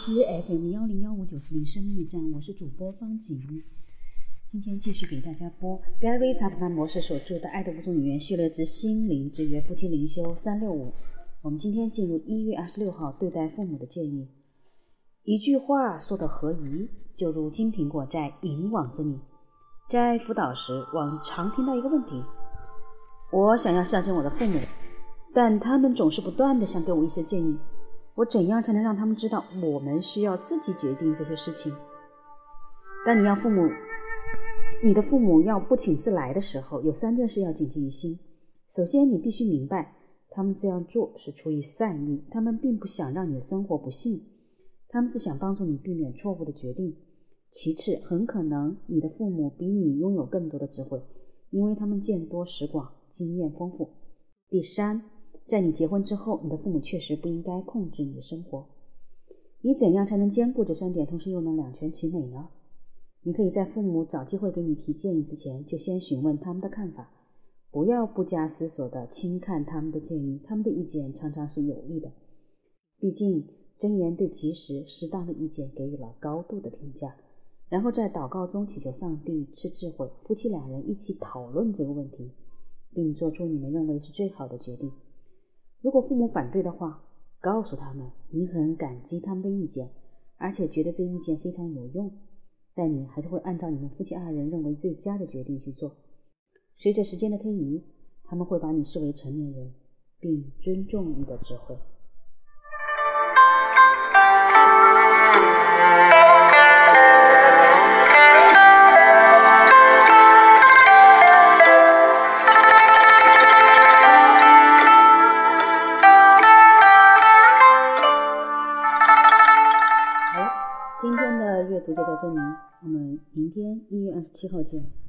知 FM 幺零幺五九四零生命驿站，我是主播方景。今天继续给大家播 Gary 萨特曼博士所著的《爱的五种语言》系列之心灵之约夫妻灵修三六五。我们今天进入一月二十六号对待父母的建议。一句话说的合宜，就如金苹果在银网子里。在辅导时，我常听到一个问题：我想要孝敬我的父母，但他们总是不断的想给我一些建议。我怎样才能让他们知道我们需要自己决定这些事情？当你要父母，你的父母要不请自来的时候，有三件事要谨记于心。首先，你必须明白，他们这样做是出于善意，他们并不想让你的生活不幸，他们是想帮助你避免错误的决定。其次，很可能你的父母比你拥有更多的智慧，因为他们见多识广，经验丰富。第三。在你结婚之后，你的父母确实不应该控制你的生活。你怎样才能兼顾这三点，同时又能两全其美呢？你可以在父母找机会给你提建议之前，就先询问他们的看法，不要不加思索地轻看他们的建议。他们的意见常常是有益的，毕竟真言对及时适当的意见给予了高度的评价。然后在祷告中祈求上帝赐智慧，夫妻两人一起讨论这个问题，并做出你们认为是最好的决定。如果父母反对的话，告诉他们你很感激他们的意见，而且觉得这意见非常有用，但你还是会按照你们夫妻二人认为最佳的决定去做。随着时间的推移，他们会把你视为成年人，并尊重你的智慧。就到这里，我们明天一月二十七号见。